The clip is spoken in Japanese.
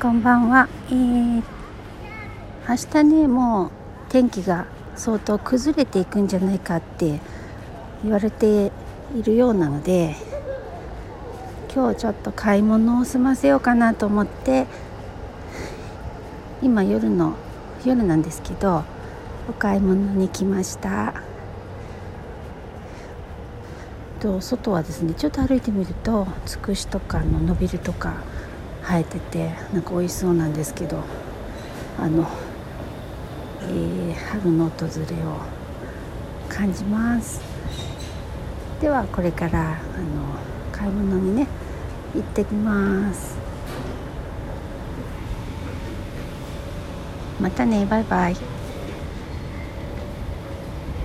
こんばんは、えー、明日ねもう天気が相当崩れていくんじゃないかって言われているようなので今日ちょっと買い物を済ませようかなと思って今夜の夜なんですけどお買い物に来ました。と外はですねちょっと歩いてみるとつくしとかの伸びるとか生えててなんか美味しそうなんですけどあの、えー、春の訪れを感じます。ではこれからあの買い物にね行ってきます。またねバイバイ。